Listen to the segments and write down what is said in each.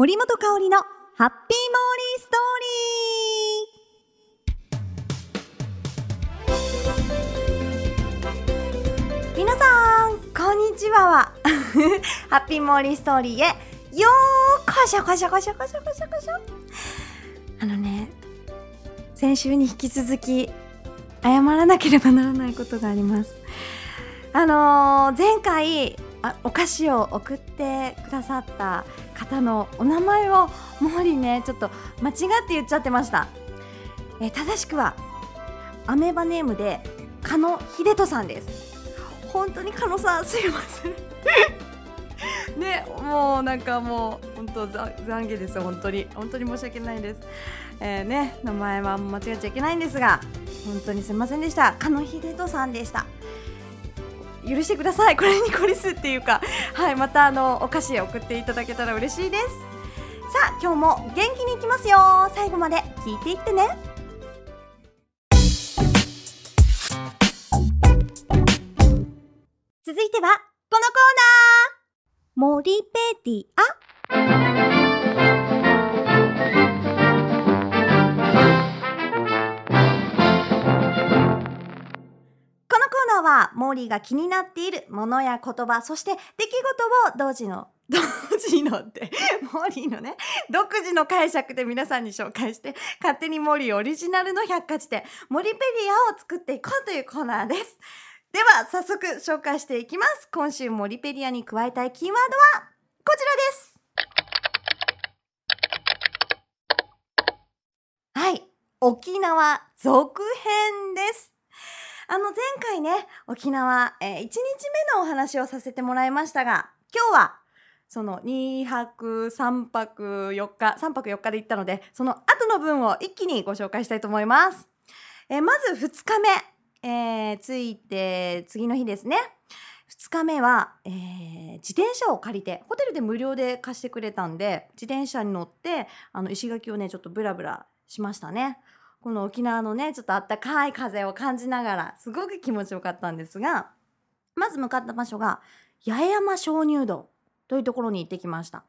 森本香里のハッピーモーリーストーリー。皆さんこんにちは。は ハッピーモーリーストーリーへ。よーこしょこしょこしょこしょこしょこしょ。あのね先週に引き続き謝らなければならないことがあります。あのー、前回あお菓子を送ってくださった方のお名前をもーりねちょっと間違って言っちゃってました、え、正しくはアメーバネームで加野秀人さんです。本当に加野さんすいません。ねもうなんかもう本当懺悔です本当に。本当に申し訳ないです。えー、ね名前は間違えちゃいけないんですが本当にすみませんでした。加野秀人さんでした。許してください。これにこりすっていうか。はいまたあのお菓子送っていただけたら嬉しいです。さあ今日も元気にいきますよ。最後まで聞いていってね。続いてはこのコーナー。森ペディ。アはモーリーが気になっているものや言葉そして出来事を同時の 同時のってモーリーのね独自の解釈で皆さんに紹介して勝手にモーリーオリジナルの百科事典モリペディアを作っていこうというコーナーです。では早速紹介していきます。今週モリペディアに加えたいキーワードはこちらです。はい。沖縄続編です。あの前回ね、沖縄、えー、1日目のお話をさせてもらいましたが、今日はその2泊3泊4日、3泊4日で行ったので、その後の分を一気にご紹介したいと思います。えー、まず2日目、えー、着いて次の日ですね。2日目は、えー、自転車を借りてホテルで無料で貸してくれたんで自転車に乗ってあの石垣をねちょっとブラブラしましたね。この沖縄のねちょっとあったかい風を感じながらすごく気持ちよかったんですがまず向かった場所が八重山鍾乳洞というところに行ってきました。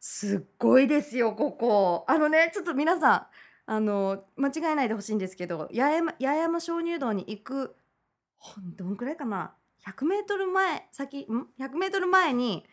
すっごいですよここ。あのねちょっと皆さんあの間違えないでほしいんですけど八重山八重山鍾乳洞に行くどんくらいかな？100メートル前先ん？100メートル前に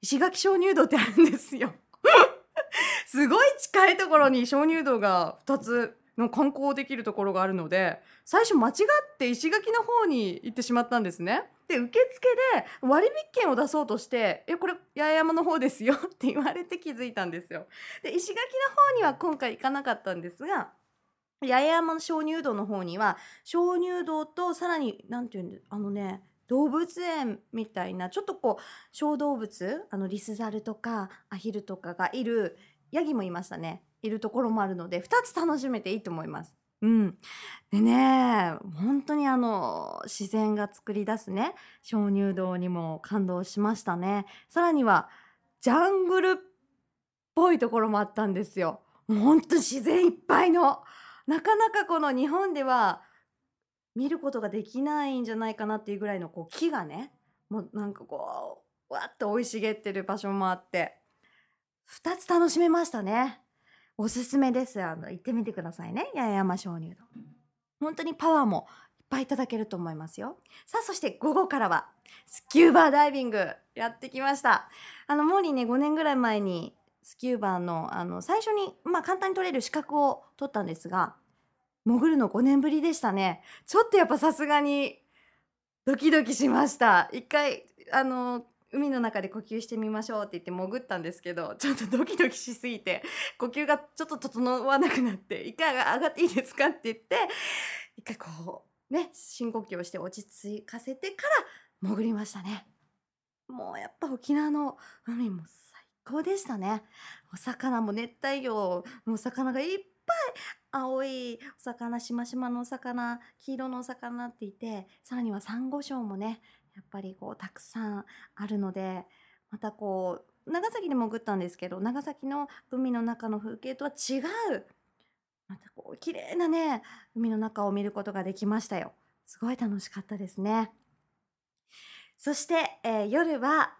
石垣鍾乳洞ってあるんですよ。すごい近いところに鍾乳洞が2つの観光できるところがあるので最初間違って石垣の方に行ってしまったんですね。で受付で割引券を出そうとして「えこれ八重山の方ですよ 」って言われて気づいたんですよ。で石垣の方には今回行かなかったんですが八重山の鍾乳洞の方には鍾乳洞とさらに何て言うんであのね動物園みたいなちょっとこう小動物あのリスザルとかアヒルとかがいるヤギもいましたね。いるところもあるので2つ楽しめていいと思います。うん、でね本当にあの自然が作り出すね鍾乳洞にも感動しましたね。さらにはジャングルっぽいところもあったんですよ。もう本当自然いっぱいの。なかなかこの日本では見ることができないんじゃないかなっていうぐらいのこう木がねもうなんかこうわっと生い茂ってる場所もあって。2つ楽しめましたねおすすめです。あの、行ってみてくださいね。八重山鍾乳洞。本当にパワーもいっぱいいただけると思いますよ。さあ、そして午後からは、スキューバーダイビングやってきました。あの、モーリーね、5年ぐらい前に、スキューバーの、あの、最初に、まあ、簡単に取れる資格を取ったんですが、潜るの5年ぶりでしたね。ちょっとやっぱさすがに、ドキドキしました。一回、あの、海の中で呼吸してみましょうって言って潜ったんですけど ちょっとドキドキしすぎて呼吸がちょっと整わなくなって「一回上がっていいですか?」って言って一回こうね深呼吸をして落ち着かせてから潜りましたね。もうやっぱ沖縄の海も最高でしたね。お魚も熱帯魚のお魚がいっぱい青いお魚しましまのお魚黄色のお魚っていてさらにはサンゴ礁もねやっぱりこうたくさんあるのでまたこう長崎で潜ったんですけど長崎の海の中の風景とは違うまたこう綺麗なね海の中を見ることができましたよ。すごい楽しかったですね。そして、えー、夜は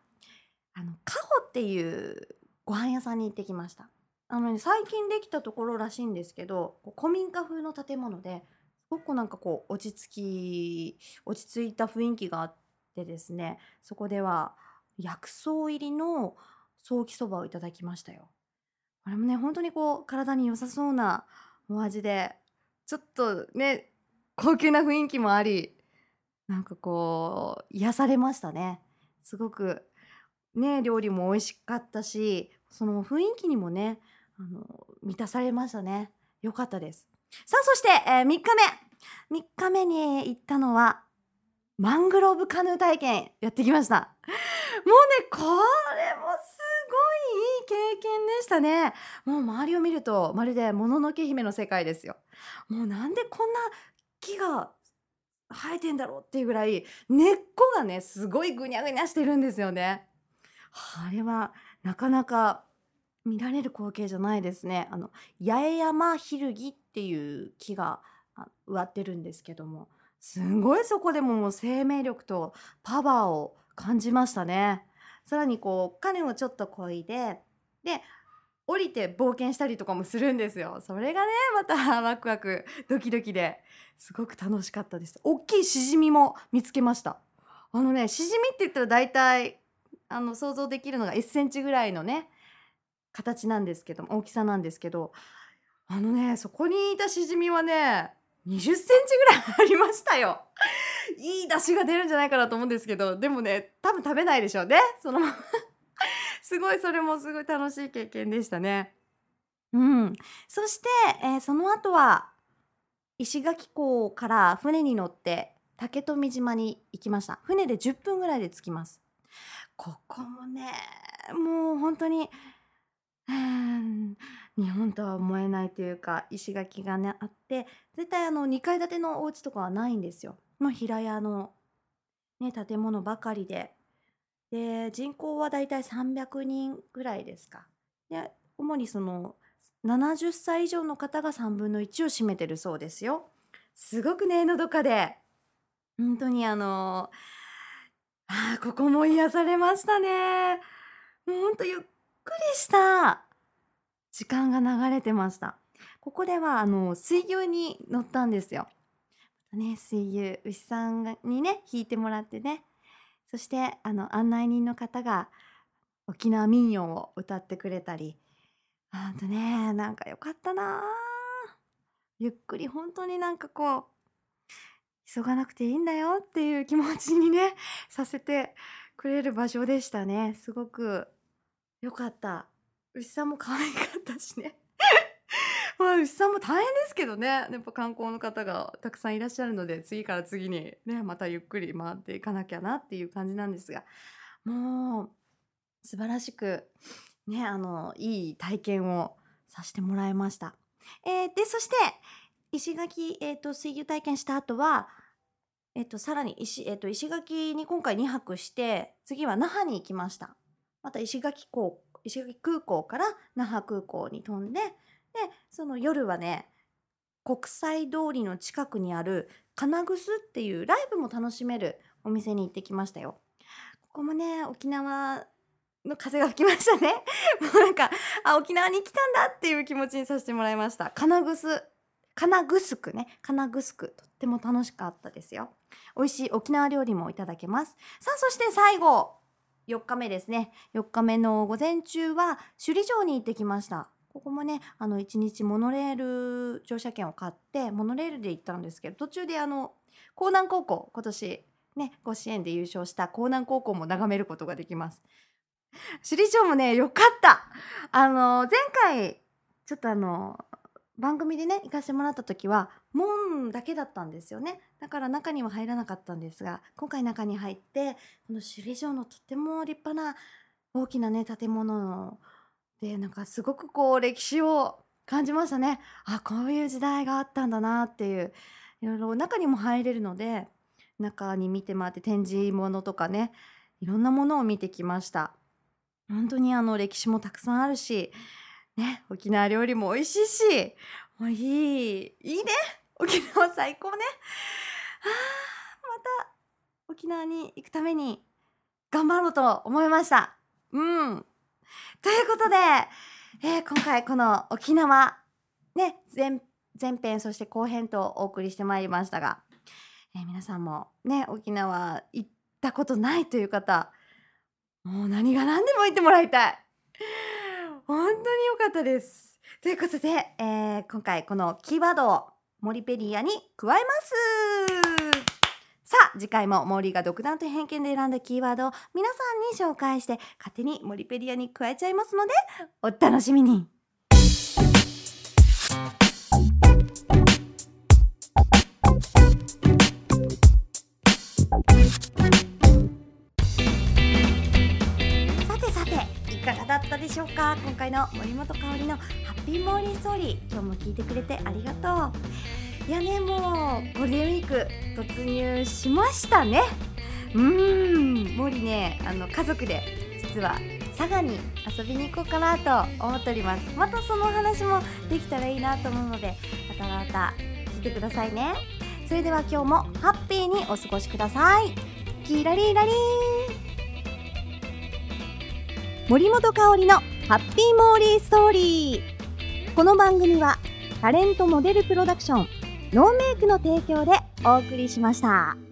あのカホっていうご飯屋さんに行ってきました。あのね最近できたところらしいんですけど古民家風の建物ですごくなんかこう落ち着き落ち着いた雰囲気があってでですねそこでは薬草入りのソーキそばをいただきましたよ。これもね本当にこう体に良さそうなお味でちょっとね高級な雰囲気もありなんかこう癒されましたね。すごくね料理も美味しかったしその雰囲気にもねあの満たされましたね。良かったです。さあそして、えー、3日目。3日目に行ったのはマングローブカヌー体験やってきました。もうねこれもすごいいい経験でしたね。もう周りを見るとまるでもののけ姫の世界ですよ。もうなんでこんな木が生えてんだろうっていうぐらい根っこがねすごいぐにゃぐにゃしてるんですよね。あれはなかなか見られる光景じゃないですね。あの八重山ヒルギっていう木が植わってるんですけども。すごいそこでももう生命力とパワーを感じましたね。さらにこう種をちょっとこいでで降りて冒険したりとかもするんですよ。それがねまた ワクワクドキドキですごく楽しかったです。大きいしじみも見つけました。あのねしじみって言ったら大体あの想像できるのが1センチぐらいのね形なんですけど大きさなんですけど。あのねそこにいたしじみはね20センチぐらいありましたよ。いい出汁が出るんじゃないかなと思うんですけどでもね多分食べないでしょうね。そのまま。すごいそれもすごい楽しい経験でしたね。うん。そして、えー、その後は石垣港から船に乗って竹富島に行きました。船で10分ぐらいで着きます。ここもねもう本当に 日本とは思えないというか石垣がねあって絶対あの2階建てのお家とかはないんですよ。もう平屋の、ね、建物ばかりでで人口はだいたい300人ぐらいですか。で主にその70歳以上の方が3分の1を占めてるそうですよ。すごくねのどかで本当にあのあここも癒されましたね。もうほんとゆっくりした。時間が流れてました。ここではあの水牛に乗ったんですよ。ね、水牛牛さんにね引いてもらってね。そしてあの案内人の方が沖縄民謡を歌ってくれたり。ほんとねなんかよかったなゆっくり本当になんかこう急がなくていいんだよっていう気持ちにねさせてくれる場所でしたね。すごく良かった。牛さんも可愛かったしね。まあ牛さんも大変ですけどね。やっぱ観光の方がたくさんいらっしゃるので次から次にねまたゆっくり回っていかなきゃなっていう感じなんですが。もう素晴らしくねあのいい体験をさせてもらいました。えー、でそして石垣、えーと、水牛体験した後は、えーと、さらに石,、えーと、石垣に今回2泊して次は那覇に行きました。また石垣港石垣空港から那覇空港に飛んででその夜はね国際通りの近くにある金楠っていうライブも楽しめるお店に行ってきましたよ。ここもね沖縄の風が吹きましたね。もうなんかあ沖縄に来たんだっていう気持ちにさせてもらいました。金楠金ぐすくね。金ぐすくとっても楽しかったですよ。美味しい沖縄料理もいただけます。さあそして最後。4日目ですね。4日目の午前中は首里城に行ってきました。ここもねあの1日モノレール乗車券を買ってモノレールで行ったんですけど途中であの江南高校今年ね甲子園で優勝した江南高校も眺めることができます。首里城もね良かった。あの前回ちょっとあの番組でね行かしてもらった時は門だけだったんですよね。だから中には入らなかったんですが今回中に入ってこの首里城のとっても立派な大きなね建物でなんかすごくこう歴史を感じましたね。あこういう時代があったんだなっていう。いろいろ中にも入れるので中に見て回って展示物とかねいろんなものを見てきました。本当にあの歴史もたくさんあるしね、沖縄料理も美味しいし、もういい、いいね。沖縄最高ね。はあ、また沖縄に行くために頑張ろうと思いました。うん。ということで、えー今回この沖縄、ね、前前編そして後編とお送りしてまいりましたが、えー皆さんもね、沖縄行ったことないという方、もう何が何でも言ってもらいたい。本当に良かったです。ということで、えー今回このキーワードをモリペリアに加えます。さあ、次回もモーリーが独断と偏見で選んだキーワードを皆さんに紹介して勝手にモリペリアに加えちゃいますので、お楽しみに。か。今回の森本香里のハッピーモーリーストーリー。今日も聞いてくれてありがとう。いやねもうゴールデンウィーク突入しましたね。うーん森ねあの家族で実は佐賀に遊びに行こうかなと思っております。またその話もできたらいいなと思うのでまたまた聞いてくださいね。それでは今日もハッピーにお過ごしください。キラリラリー。ン森本香里のハッピーモーリーストーリーこの番組はタレントモデルプロダクションノーメイクの提供でお送りしました。